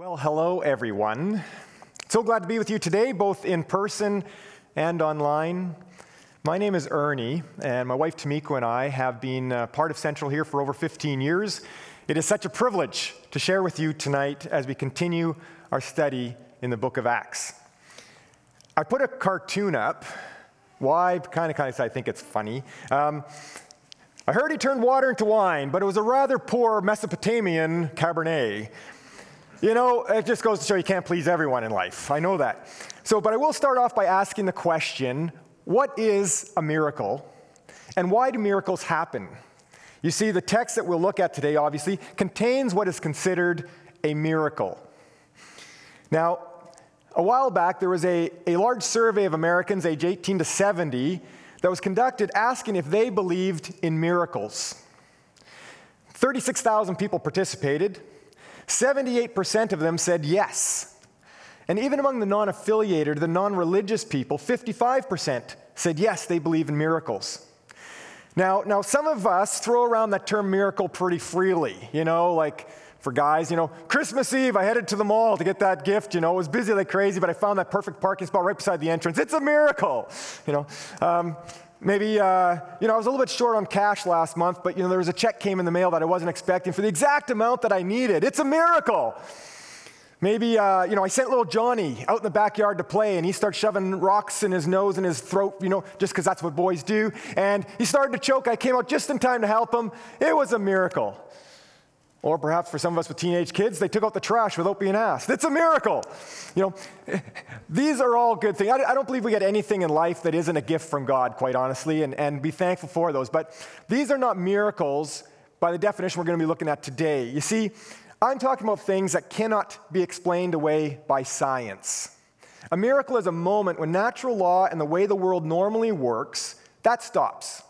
Well, hello, everyone. So glad to be with you today, both in person and online. My name is Ernie, and my wife Tamiko and I have been uh, part of Central here for over 15 years. It is such a privilege to share with you tonight as we continue our study in the book of Acts. I put a cartoon up. Why? Kind of, kind of, I think it's funny. Um, I heard he turned water into wine, but it was a rather poor Mesopotamian Cabernet. You know, it just goes to show you can't please everyone in life. I know that. So, but I will start off by asking the question what is a miracle? And why do miracles happen? You see, the text that we'll look at today, obviously, contains what is considered a miracle. Now, a while back, there was a, a large survey of Americans aged 18 to 70 that was conducted asking if they believed in miracles. 36,000 people participated. 78% of them said yes. And even among the non affiliated, the non religious people, 55% said yes, they believe in miracles. Now, now, some of us throw around that term miracle pretty freely, you know, like for guys, you know, Christmas Eve, I headed to the mall to get that gift, you know, it was busy like crazy, but I found that perfect parking spot right beside the entrance. It's a miracle, you know. Um, Maybe, uh, you know, I was a little bit short on cash last month, but, you know, there was a check came in the mail that I wasn't expecting for the exact amount that I needed. It's a miracle. Maybe, uh, you know, I sent little Johnny out in the backyard to play, and he started shoving rocks in his nose and his throat, you know, just because that's what boys do. And he started to choke. I came out just in time to help him. It was a miracle. Or perhaps for some of us with teenage kids, they took out the trash without being asked. It's a miracle. You know, these are all good things. I don't believe we get anything in life that isn't a gift from God, quite honestly, and, and be thankful for those. But these are not miracles by the definition we're going to be looking at today. You see, I'm talking about things that cannot be explained away by science. A miracle is a moment when natural law and the way the world normally works, that stops.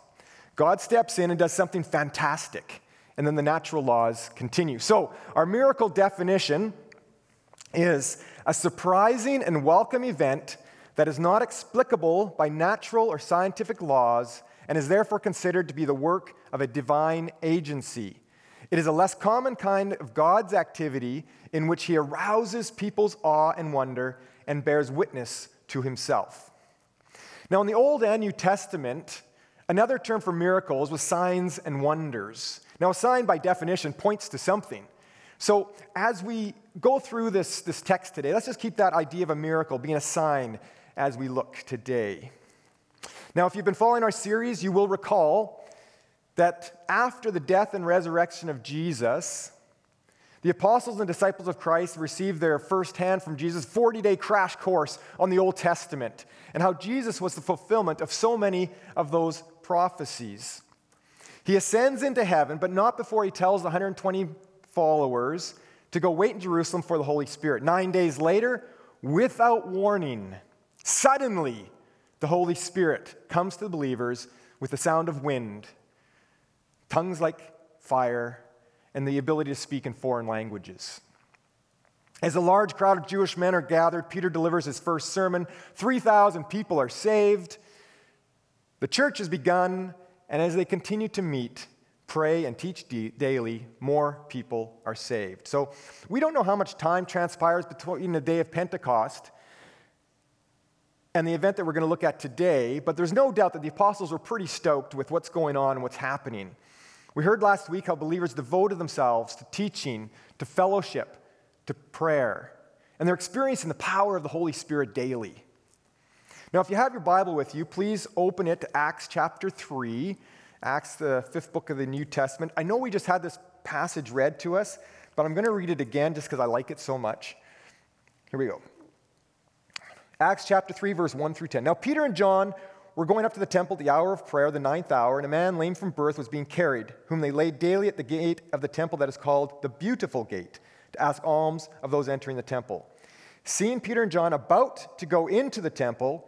God steps in and does something fantastic and then the natural laws continue. So, our miracle definition is a surprising and welcome event that is not explicable by natural or scientific laws and is therefore considered to be the work of a divine agency. It is a less common kind of God's activity in which he arouses people's awe and wonder and bears witness to himself. Now, in the Old and New Testament, another term for miracles was signs and wonders. Now, a sign by definition points to something. So, as we go through this, this text today, let's just keep that idea of a miracle being a sign as we look today. Now, if you've been following our series, you will recall that after the death and resurrection of Jesus, the apostles and disciples of Christ received their first hand from Jesus 40 day crash course on the Old Testament and how Jesus was the fulfillment of so many of those prophecies. He ascends into heaven, but not before he tells the 120 followers to go wait in Jerusalem for the Holy Spirit. Nine days later, without warning, suddenly the Holy Spirit comes to the believers with the sound of wind, tongues like fire, and the ability to speak in foreign languages. As a large crowd of Jewish men are gathered, Peter delivers his first sermon. 3,000 people are saved. The church has begun, and as they continue to meet, pray, and teach daily, more people are saved. So we don't know how much time transpires between the day of Pentecost and the event that we're going to look at today, but there's no doubt that the apostles were pretty stoked with what's going on and what's happening. We heard last week how believers devoted themselves to teaching, to fellowship, to prayer, and they're experiencing the power of the Holy Spirit daily. Now, if you have your Bible with you, please open it to Acts chapter 3, Acts, the fifth book of the New Testament. I know we just had this passage read to us, but I'm going to read it again just because I like it so much. Here we go. Acts chapter 3, verse 1 through 10. Now, Peter and John were going up to the temple at the hour of prayer, the ninth hour, and a man lame from birth was being carried, whom they laid daily at the gate of the temple that is called the Beautiful Gate, to ask alms of those entering the temple. Seeing Peter and John about to go into the temple,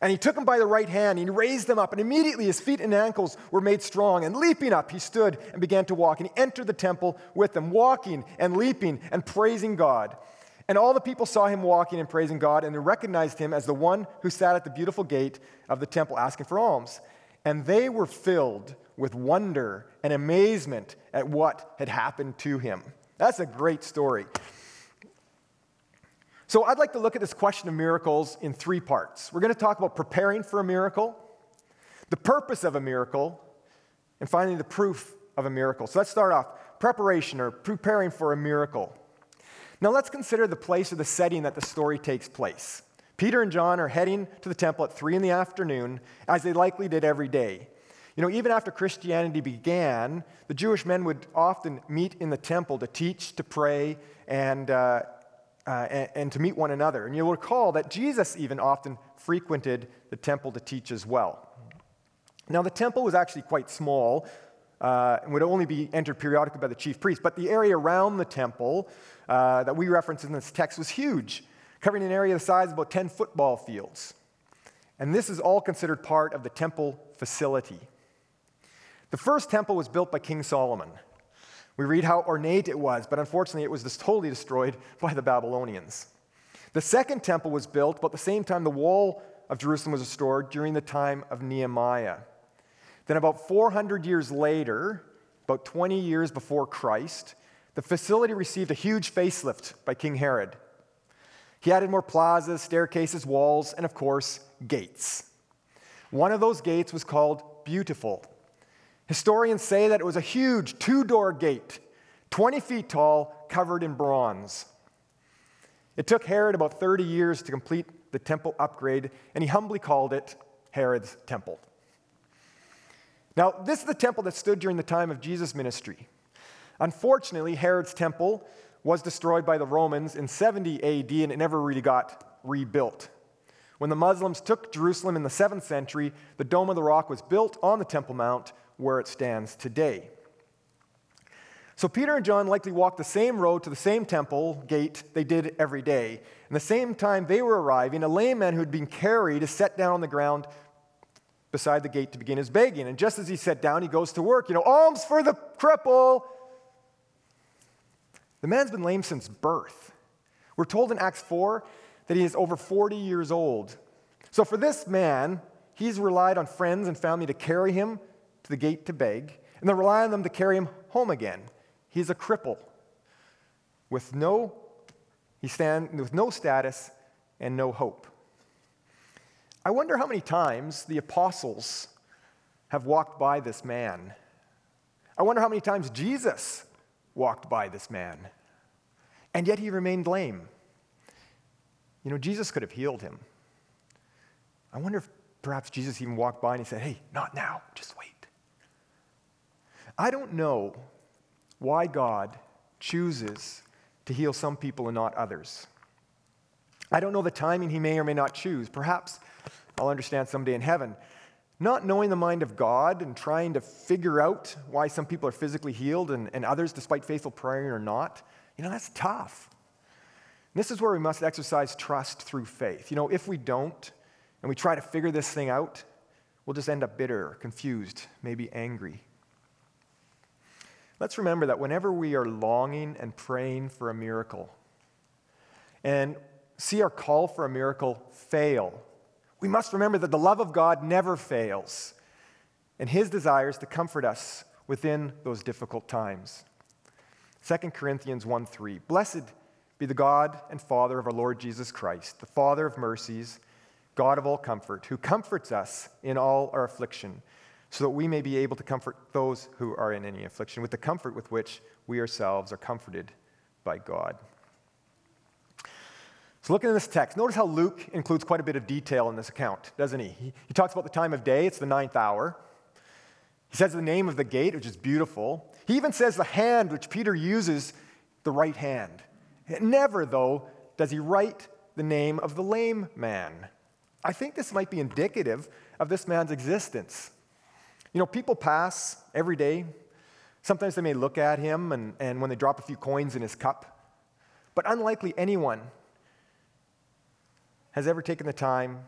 And he took him by the right hand, and he raised him up, and immediately his feet and ankles were made strong. And leaping up, he stood and began to walk. And he entered the temple with them, walking and leaping and praising God. And all the people saw him walking and praising God, and they recognized him as the one who sat at the beautiful gate of the temple asking for alms. And they were filled with wonder and amazement at what had happened to him. That's a great story. So, I'd like to look at this question of miracles in three parts. We're going to talk about preparing for a miracle, the purpose of a miracle, and finally, the proof of a miracle. So, let's start off preparation or preparing for a miracle. Now, let's consider the place or the setting that the story takes place. Peter and John are heading to the temple at 3 in the afternoon, as they likely did every day. You know, even after Christianity began, the Jewish men would often meet in the temple to teach, to pray, and, uh, uh, and, and to meet one another. And you'll recall that Jesus even often frequented the temple to teach as well. Now, the temple was actually quite small uh, and would only be entered periodically by the chief priest, but the area around the temple uh, that we reference in this text was huge, covering an area the size of about 10 football fields. And this is all considered part of the temple facility. The first temple was built by King Solomon. We read how ornate it was, but unfortunately it was totally destroyed by the Babylonians. The second temple was built about the same time the wall of Jerusalem was restored during the time of Nehemiah. Then, about 400 years later, about 20 years before Christ, the facility received a huge facelift by King Herod. He added more plazas, staircases, walls, and of course, gates. One of those gates was called Beautiful. Historians say that it was a huge two door gate, 20 feet tall, covered in bronze. It took Herod about 30 years to complete the temple upgrade, and he humbly called it Herod's Temple. Now, this is the temple that stood during the time of Jesus' ministry. Unfortunately, Herod's temple was destroyed by the Romans in 70 AD, and it never really got rebuilt. When the Muslims took Jerusalem in the 7th century, the Dome of the Rock was built on the Temple Mount where it stands today. So Peter and John likely walked the same road to the same temple gate they did every day. And the same time they were arriving, a lame man who had been carried is set down on the ground beside the gate to begin his begging. And just as he sat down, he goes to work. You know, alms for the cripple. The man's been lame since birth. We're told in Acts 4 that he is over 40 years old. So for this man, he's relied on friends and family to carry him to the gate to beg, and then rely on them to carry him home again. He's a cripple with no, he stand, with no status and no hope. I wonder how many times the apostles have walked by this man. I wonder how many times Jesus walked by this man, and yet he remained lame. You know, Jesus could have healed him. I wonder if perhaps Jesus even walked by and he said, Hey, not now, just wait. I don't know why God chooses to heal some people and not others. I don't know the timing he may or may not choose. Perhaps I'll understand someday in heaven. Not knowing the mind of God and trying to figure out why some people are physically healed and, and others, despite faithful prayer or not, you know, that's tough. And this is where we must exercise trust through faith. You know, if we don't and we try to figure this thing out, we'll just end up bitter, confused, maybe angry. Let's remember that whenever we are longing and praying for a miracle and see our call for a miracle fail, we must remember that the love of God never fails and his desires to comfort us within those difficult times. 2 Corinthians 1 3. Blessed be the God and Father of our Lord Jesus Christ, the Father of mercies, God of all comfort, who comforts us in all our affliction so that we may be able to comfort those who are in any affliction with the comfort with which we ourselves are comforted by God. So, looking at this text, notice how Luke includes quite a bit of detail in this account, doesn't he? he? He talks about the time of day, it's the ninth hour. He says the name of the gate, which is beautiful. He even says the hand which Peter uses, the right hand. Never, though, does he write the name of the lame man. I think this might be indicative of this man's existence. You know, people pass every day. Sometimes they may look at him and, and when they drop a few coins in his cup. But unlikely anyone has ever taken the time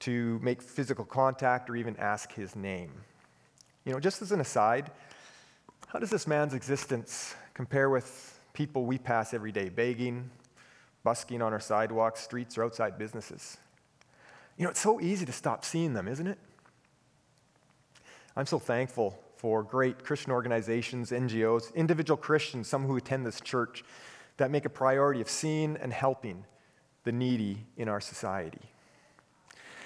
to make physical contact or even ask his name. You know, just as an aside, how does this man's existence compare with people we pass every day, begging, busking on our sidewalks, streets, or outside businesses? You know, it's so easy to stop seeing them, isn't it? I'm so thankful for great Christian organizations, NGOs, individual Christians, some who attend this church, that make a priority of seeing and helping the needy in our society.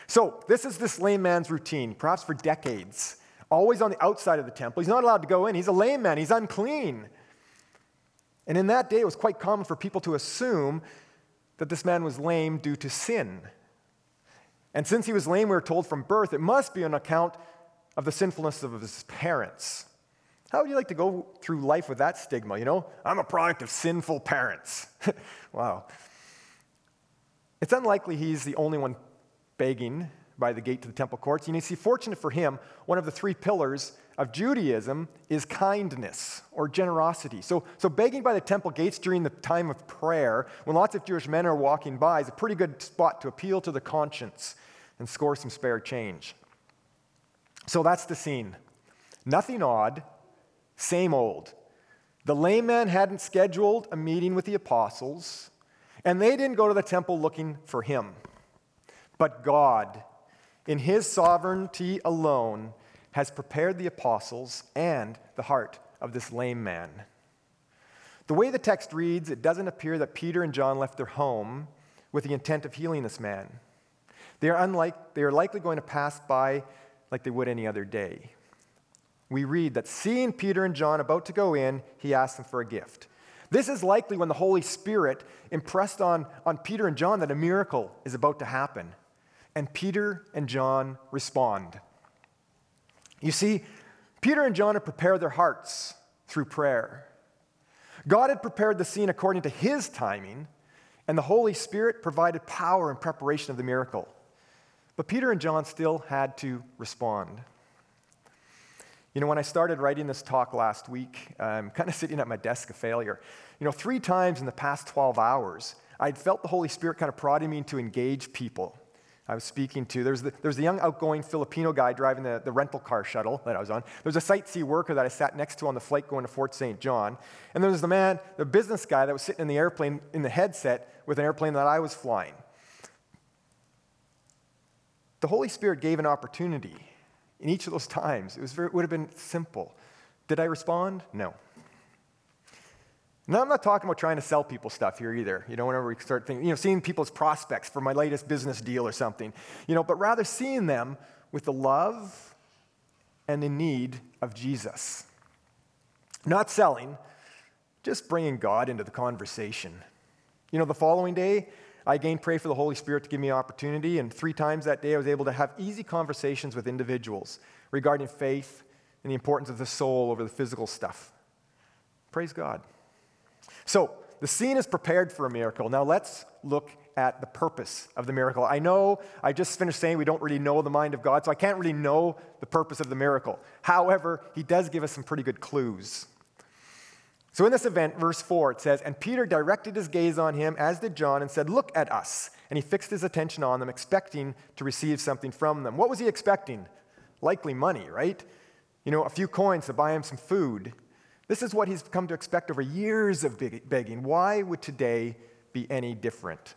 So, this is this lame man's routine, perhaps for decades, always on the outside of the temple. He's not allowed to go in. He's a lame man, he's unclean. And in that day, it was quite common for people to assume that this man was lame due to sin. And since he was lame, we were told from birth, it must be on account of the sinfulness of his parents. How would you like to go through life with that stigma? You know, I'm a product of sinful parents. wow. It's unlikely he's the only one begging by the gate to the temple courts. You see, fortunate for him, one of the three pillars of Judaism is kindness or generosity. So, so begging by the temple gates during the time of prayer, when lots of Jewish men are walking by, is a pretty good spot to appeal to the conscience and score some spare change. So that's the scene. Nothing odd, same old. The lame man hadn't scheduled a meeting with the apostles, and they didn't go to the temple looking for him. But God, in his sovereignty alone, has prepared the apostles and the heart of this lame man. The way the text reads, it doesn't appear that Peter and John left their home with the intent of healing this man. They are, unlike, they are likely going to pass by like they would any other day we read that seeing Peter and John about to go in, he asked them for a gift. This is likely when the Holy Spirit impressed on, on Peter and John that a miracle is about to happen. And Peter and John respond. You see, Peter and John had prepared their hearts through prayer. God had prepared the scene according to his timing, and the Holy Spirit provided power and preparation of the miracle. But Peter and John still had to respond. You know, when I started writing this talk last week, I'm kind of sitting at my desk of failure. You know, three times in the past 12 hours, I'd felt the Holy Spirit kind of prodding me to engage people. I was speaking to. There's the, there's the young outgoing Filipino guy driving the, the rental car shuttle that I was on. There's a Site C worker that I sat next to on the flight going to Fort St. John. And then there's the man, the business guy that was sitting in the airplane in the headset with an airplane that I was flying. The Holy Spirit gave an opportunity in each of those times, it, was very, it would have been simple. Did I respond? No. Now, I'm not talking about trying to sell people stuff here either. You know, whenever we start thinking, you know, seeing people's prospects for my latest business deal or something, you know, but rather seeing them with the love and the need of Jesus. Not selling, just bringing God into the conversation. You know, the following day, I again pray for the Holy Spirit to give me opportunity, and three times that day I was able to have easy conversations with individuals regarding faith and the importance of the soul over the physical stuff. Praise God. So, the scene is prepared for a miracle. Now, let's look at the purpose of the miracle. I know I just finished saying we don't really know the mind of God, so I can't really know the purpose of the miracle. However, he does give us some pretty good clues. So in this event, verse 4, it says, And Peter directed his gaze on him, as did John, and said, Look at us. And he fixed his attention on them, expecting to receive something from them. What was he expecting? Likely money, right? You know, a few coins to buy him some food. This is what he's come to expect over years of begging. Why would today be any different?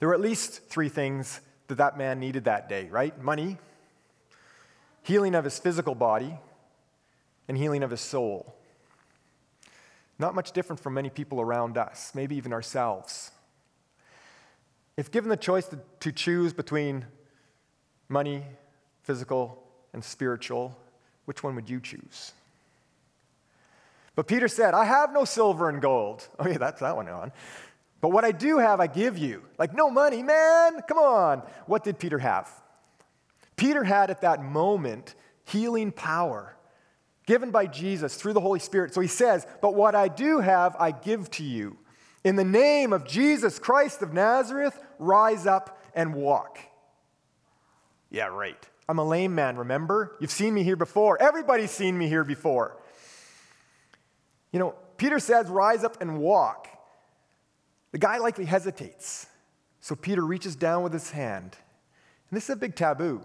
There were at least three things that that man needed that day, right? Money, healing of his physical body, and healing of his soul. Not much different from many people around us, maybe even ourselves. If given the choice to, to choose between money, physical, and spiritual, which one would you choose? But Peter said, I have no silver and gold. Oh, yeah, that's that one on. But what I do have, I give you. Like, no money, man. Come on. What did Peter have? Peter had at that moment healing power given by Jesus through the Holy Spirit. So he says, But what I do have, I give to you. In the name of Jesus Christ of Nazareth, rise up and walk. Yeah, right. I'm a lame man, remember? You've seen me here before. Everybody's seen me here before. You know, Peter says, Rise up and walk. The guy likely hesitates. So Peter reaches down with his hand And this is a big taboo.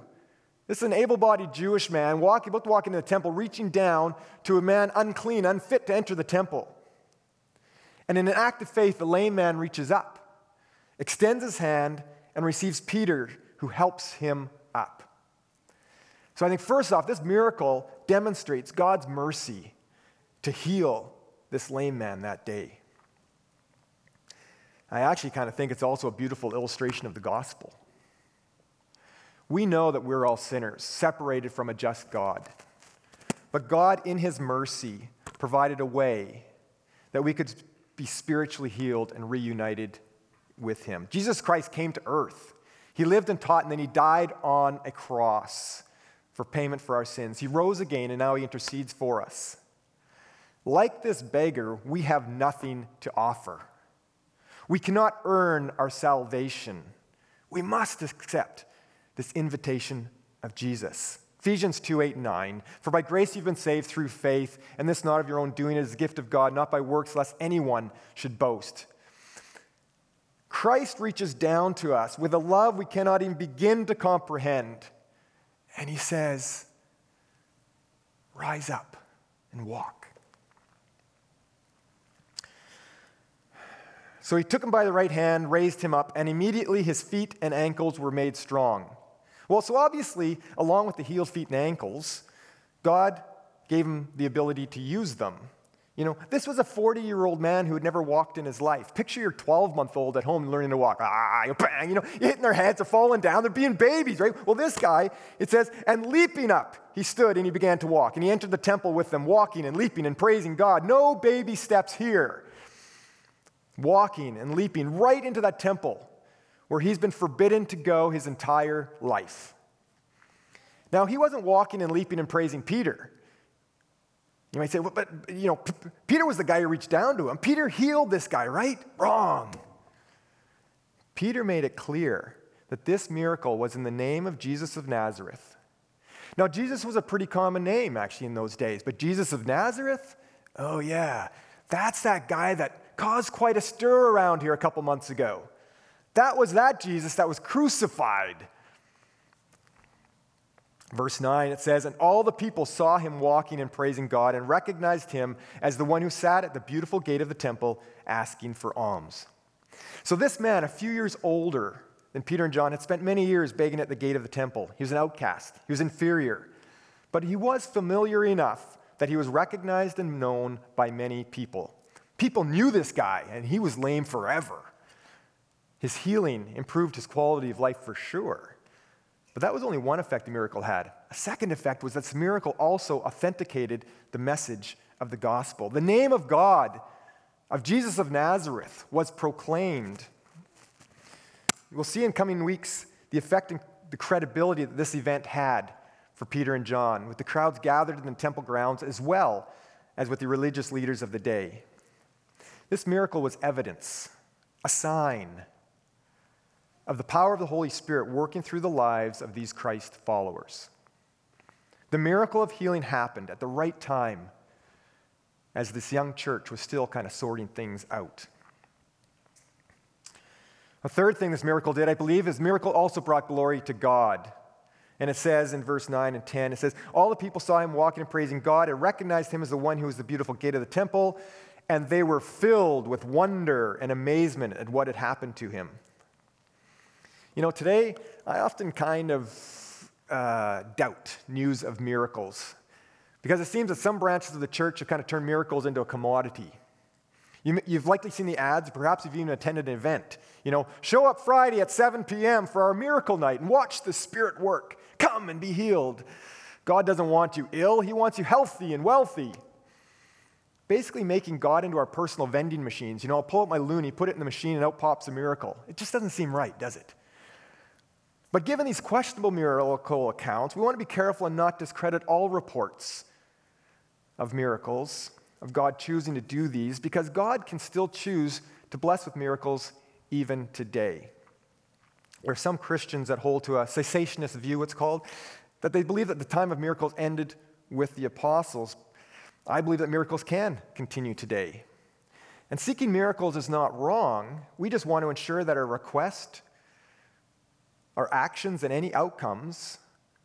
This is an able bodied Jewish man walking, about to walk into the temple, reaching down to a man unclean, unfit to enter the temple. And in an act of faith, the lame man reaches up, extends his hand, and receives Peter, who helps him up. So I think, first off, this miracle demonstrates God's mercy to heal this lame man that day. I actually kind of think it's also a beautiful illustration of the gospel. We know that we're all sinners, separated from a just God. But God, in His mercy, provided a way that we could be spiritually healed and reunited with Him. Jesus Christ came to earth. He lived and taught, and then He died on a cross for payment for our sins. He rose again, and now He intercedes for us. Like this beggar, we have nothing to offer. We cannot earn our salvation. We must accept this invitation of Jesus. Ephesians 2 8 9. For by grace you've been saved through faith, and this not of your own doing, it is a gift of God, not by works, lest anyone should boast. Christ reaches down to us with a love we cannot even begin to comprehend. And he says, Rise up and walk. So he took him by the right hand, raised him up, and immediately his feet and ankles were made strong. Well, so obviously, along with the healed feet and ankles, God gave him the ability to use them. You know, this was a 40 year old man who had never walked in his life. Picture your 12 month old at home learning to walk. Ah, bang, you know, hitting their heads, they're falling down, they're being babies, right? Well, this guy, it says, and leaping up, he stood and he began to walk. And he entered the temple with them, walking and leaping and praising God. No baby steps here. Walking and leaping right into that temple where he's been forbidden to go his entire life. Now, he wasn't walking and leaping and praising Peter. You might say, well, but, you know, P- Peter was the guy who reached down to him. Peter healed this guy, right? Wrong. Peter made it clear that this miracle was in the name of Jesus of Nazareth. Now, Jesus was a pretty common name, actually, in those days, but Jesus of Nazareth? Oh, yeah. That's that guy that caused quite a stir around here a couple months ago. That was that Jesus that was crucified. Verse 9, it says, And all the people saw him walking and praising God and recognized him as the one who sat at the beautiful gate of the temple asking for alms. So, this man, a few years older than Peter and John, had spent many years begging at the gate of the temple. He was an outcast, he was inferior. But he was familiar enough that he was recognized and known by many people. People knew this guy, and he was lame forever. His healing improved his quality of life for sure. But that was only one effect the miracle had. A second effect was that this miracle also authenticated the message of the gospel. The name of God, of Jesus of Nazareth, was proclaimed. We'll see in coming weeks the effect and the credibility that this event had for Peter and John, with the crowds gathered in the temple grounds as well as with the religious leaders of the day. This miracle was evidence, a sign of the power of the Holy Spirit working through the lives of these Christ followers. The miracle of healing happened at the right time as this young church was still kind of sorting things out. A third thing this miracle did, I believe, is miracle also brought glory to God. And it says in verse 9 and 10, it says, All the people saw him walking and praising God and recognized him as the one who was the beautiful gate of the temple, and they were filled with wonder and amazement at what had happened to him. You know, today I often kind of uh, doubt news of miracles because it seems that some branches of the church have kind of turned miracles into a commodity. You, have likely seen the ads, perhaps you've even attended an event. You know, show up Friday at 7 p.m. for our miracle night and watch the Spirit work. Come and be healed. God doesn't want you ill, He wants you healthy and wealthy. Basically, making God into our personal vending machines. You know, I'll pull out my loonie, put it in the machine, and out pops a miracle. It just doesn't seem right, does it? But given these questionable miracle accounts, we want to be careful and not discredit all reports of miracles, of God choosing to do these, because God can still choose to bless with miracles even today. There are some Christians that hold to a cessationist view, it's called, that they believe that the time of miracles ended with the apostles. I believe that miracles can continue today. And seeking miracles is not wrong. We just want to ensure that our request our actions and any outcomes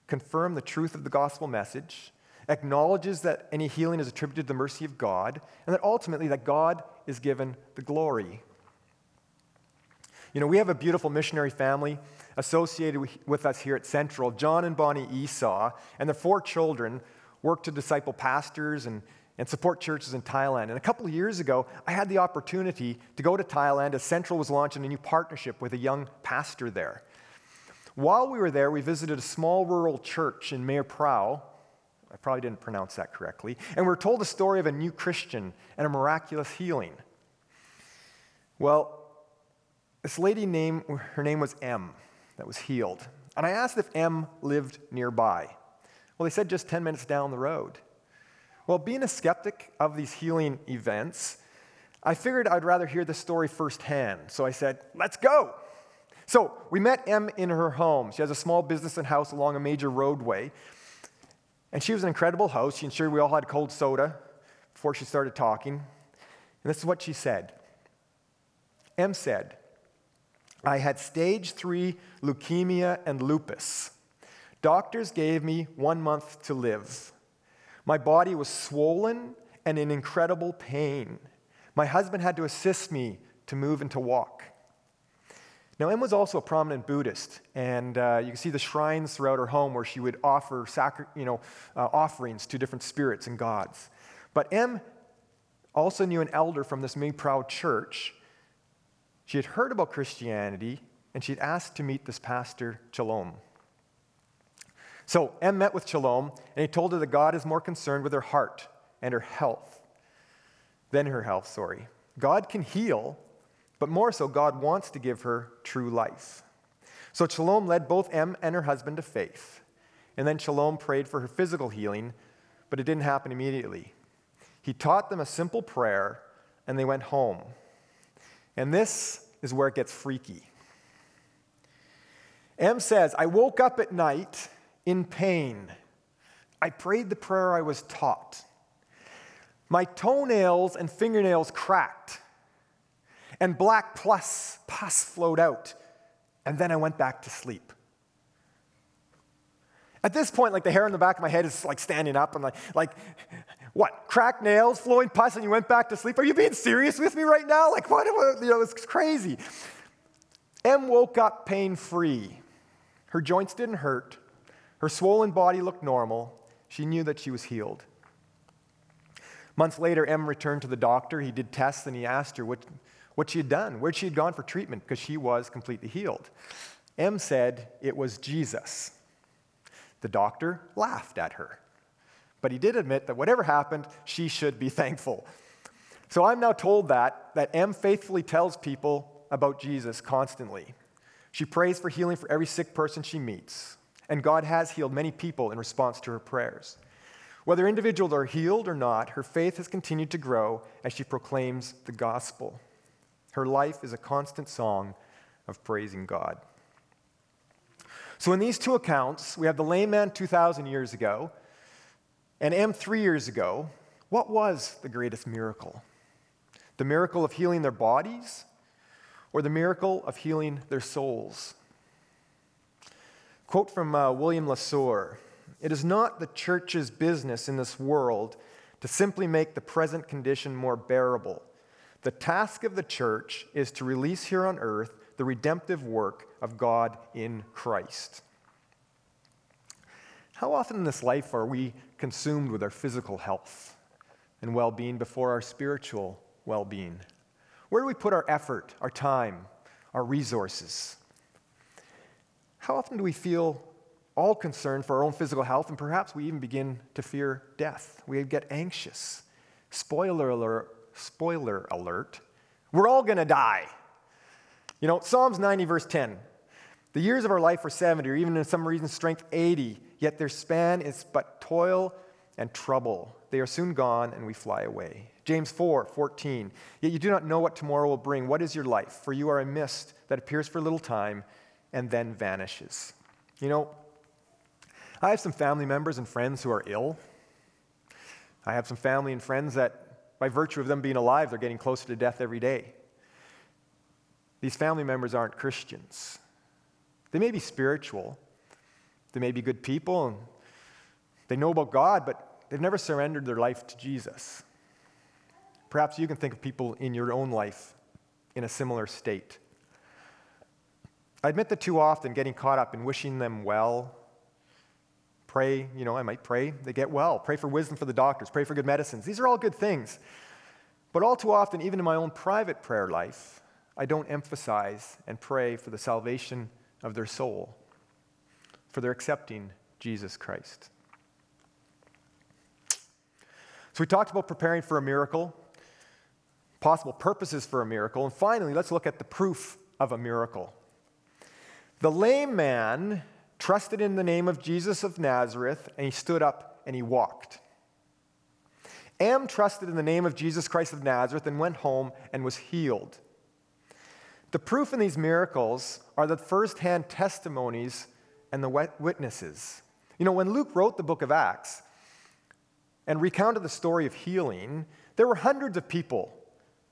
confirm the truth of the gospel message, acknowledges that any healing is attributed to the mercy of God, and that ultimately that God is given the glory. You know, we have a beautiful missionary family associated with us here at Central. John and Bonnie Esau and their four children work to disciple pastors and, and support churches in Thailand. And a couple of years ago, I had the opportunity to go to Thailand as Central was launching a new partnership with a young pastor there. While we were there, we visited a small rural church in Mae Prao. I probably didn't pronounce that correctly. And we were told the story of a new Christian and a miraculous healing. Well, this lady name, her name was M, that was healed. And I asked if M lived nearby. Well, they said just 10 minutes down the road. Well, being a skeptic of these healing events, I figured I'd rather hear the story firsthand. So I said, let's go. So we met M in her home. She has a small business and house along a major roadway. And she was an incredible host. She ensured we all had cold soda before she started talking. And this is what she said M said, I had stage three leukemia and lupus. Doctors gave me one month to live. My body was swollen and in incredible pain. My husband had to assist me to move and to walk. Now, M was also a prominent Buddhist, and uh, you can see the shrines throughout her home where she would offer sacri- you know, uh, offerings to different spirits and gods. But M also knew an elder from this Prao church. She had heard about Christianity, and she'd asked to meet this pastor, Chalom. So M met with Chalom, and he told her that God is more concerned with her heart and her health than her health, sorry. God can heal, but more so, God wants to give her true life. So Chalom led both M and her husband to faith. And then Chalom prayed for her physical healing, but it didn't happen immediately. He taught them a simple prayer, and they went home. And this is where it gets freaky. M says, I woke up at night in pain. I prayed the prayer I was taught. My toenails and fingernails cracked and black plus pus flowed out. And then I went back to sleep. At this point, like the hair on the back of my head is like standing up and like, like what? Cracked nails, flowing pus, and you went back to sleep? Are you being serious with me right now? Like, what? You know, it's crazy. M woke up pain free. Her joints didn't hurt. Her swollen body looked normal. She knew that she was healed. Months later, M returned to the doctor. He did tests and he asked her, What, what she had done, where she had gone for treatment, because she was completely healed. M said it was Jesus. The doctor laughed at her. But he did admit that whatever happened, she should be thankful. So I'm now told that, that M faithfully tells people about Jesus constantly. She prays for healing for every sick person she meets. And God has healed many people in response to her prayers. Whether individuals are healed or not, her faith has continued to grow as she proclaims the gospel. Her life is a constant song of praising God. So, in these two accounts, we have the lame man 2,000 years ago and M three years ago. What was the greatest miracle? The miracle of healing their bodies or the miracle of healing their souls? Quote from uh, William LaSor It is not the church's business in this world to simply make the present condition more bearable the task of the church is to release here on earth the redemptive work of God in Christ. How often in this life are we consumed with our physical health and well being before our spiritual well being? Where do we put our effort, our time, our resources? How often do we feel all concerned for our own physical health and perhaps we even begin to fear death? We get anxious. Spoiler alert spoiler alert, we're all going to die. You know, Psalms 90, verse 10. The years of our life are 70, or even in some reasons, strength 80, yet their span is but toil and trouble. They are soon gone, and we fly away. James 4, 14. Yet you do not know what tomorrow will bring. What is your life? For you are a mist that appears for a little time and then vanishes. You know, I have some family members and friends who are ill. I have some family and friends that by virtue of them being alive, they're getting closer to death every day. These family members aren't Christians. They may be spiritual, they may be good people, and they know about God, but they've never surrendered their life to Jesus. Perhaps you can think of people in your own life in a similar state. I admit that too often getting caught up in wishing them well, pray, you know, I might pray they get well, pray for wisdom for the doctors, pray for good medicines. These are all good things. But all too often, even in my own private prayer life, I don't emphasize and pray for the salvation of their soul, for their accepting Jesus Christ. So we talked about preparing for a miracle, possible purposes for a miracle, and finally, let's look at the proof of a miracle. The lame man trusted in the name of Jesus of Nazareth, and he stood up and he walked. M trusted in the name of Jesus Christ of Nazareth and went home and was healed. The proof in these miracles are the firsthand testimonies and the witnesses. You know, when Luke wrote the book of Acts and recounted the story of healing, there were hundreds of people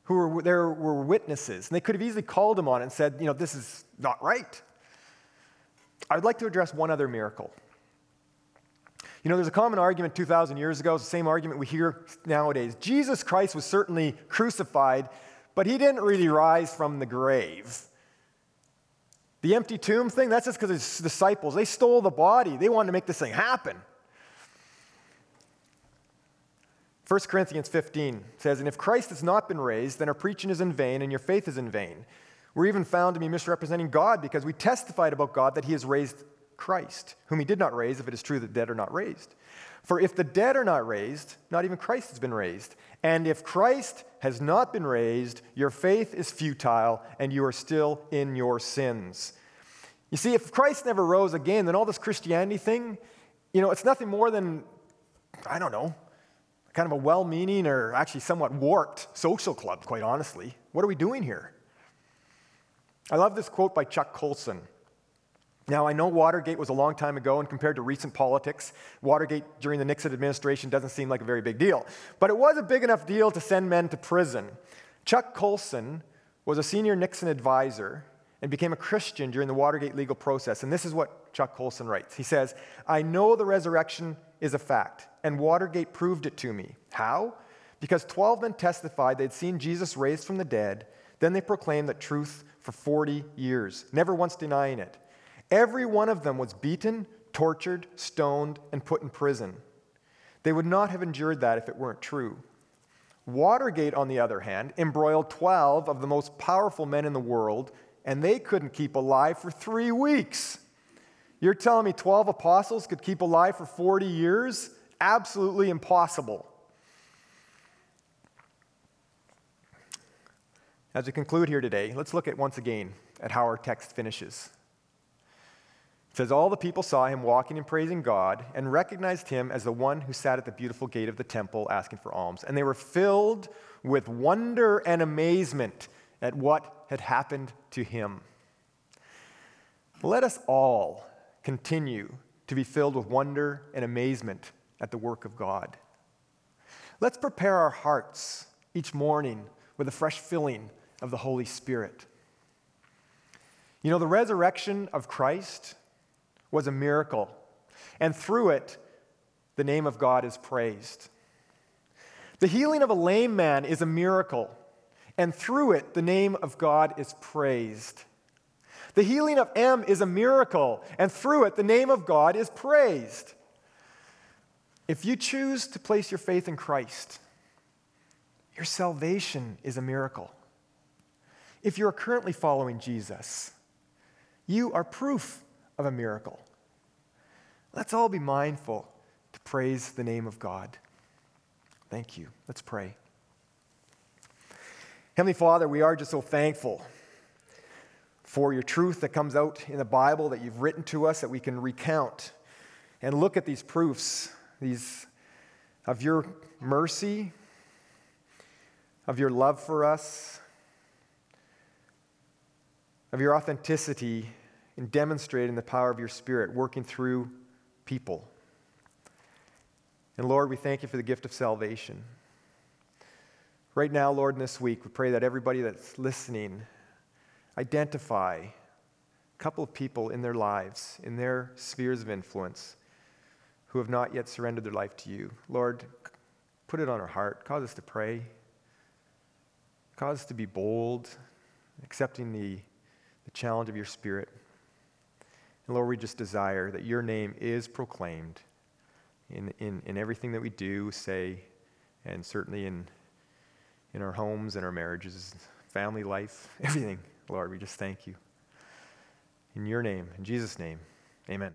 who were, there were witnesses, and they could have easily called him on it and said, you know, this is not right. I'd like to address one other miracle. You know, there's a common argument 2,000 years ago, it's the same argument we hear nowadays. Jesus Christ was certainly crucified, but he didn't really rise from the grave. The empty tomb thing, that's just because his disciples, they stole the body. They wanted to make this thing happen. 1 Corinthians 15 says, And if Christ has not been raised, then our preaching is in vain and your faith is in vain. We're even found to be misrepresenting God because we testified about God that he has raised Christ, whom he did not raise, if it is true that dead are not raised. For if the dead are not raised, not even Christ has been raised. And if Christ has not been raised, your faith is futile and you are still in your sins. You see, if Christ never rose again, then all this Christianity thing, you know, it's nothing more than, I don't know, kind of a well meaning or actually somewhat warped social club, quite honestly. What are we doing here? I love this quote by Chuck Colson. Now, I know Watergate was a long time ago, and compared to recent politics, Watergate during the Nixon administration doesn't seem like a very big deal. But it was a big enough deal to send men to prison. Chuck Colson was a senior Nixon advisor and became a Christian during the Watergate legal process. And this is what Chuck Colson writes He says, I know the resurrection is a fact, and Watergate proved it to me. How? Because 12 men testified they'd seen Jesus raised from the dead. Then they proclaimed that truth for 40 years, never once denying it. Every one of them was beaten, tortured, stoned, and put in prison. They would not have endured that if it weren't true. Watergate, on the other hand, embroiled 12 of the most powerful men in the world, and they couldn't keep alive for three weeks. You're telling me 12 apostles could keep alive for 40 years? Absolutely impossible. As we conclude here today, let's look at once again at how our text finishes. It says, All the people saw him walking and praising God and recognized him as the one who sat at the beautiful gate of the temple asking for alms. And they were filled with wonder and amazement at what had happened to him. Let us all continue to be filled with wonder and amazement at the work of God. Let's prepare our hearts each morning with a fresh filling of the Holy Spirit. You know, the resurrection of Christ was a miracle, and through it, the name of God is praised. The healing of a lame man is a miracle, and through it, the name of God is praised. The healing of M is a miracle, and through it, the name of God is praised. If you choose to place your faith in Christ, your salvation is a miracle. If you're currently following Jesus, you are proof of a miracle. Let's all be mindful to praise the name of God. Thank you. Let's pray. Heavenly Father, we are just so thankful for your truth that comes out in the Bible that you've written to us that we can recount and look at these proofs, these of your mercy, of your love for us, of your authenticity in demonstrating the power of your Spirit working through people. And Lord, we thank you for the gift of salvation. Right now, Lord, in this week, we pray that everybody that's listening identify a couple of people in their lives, in their spheres of influence, who have not yet surrendered their life to you. Lord, put it on our heart. Cause us to pray. Cause us to be bold, accepting the, the challenge of your Spirit. And Lord, we just desire that your name is proclaimed in, in, in everything that we do, say, and certainly in, in our homes and our marriages, family life, everything. Lord, we just thank you. In your name, in Jesus' name, amen.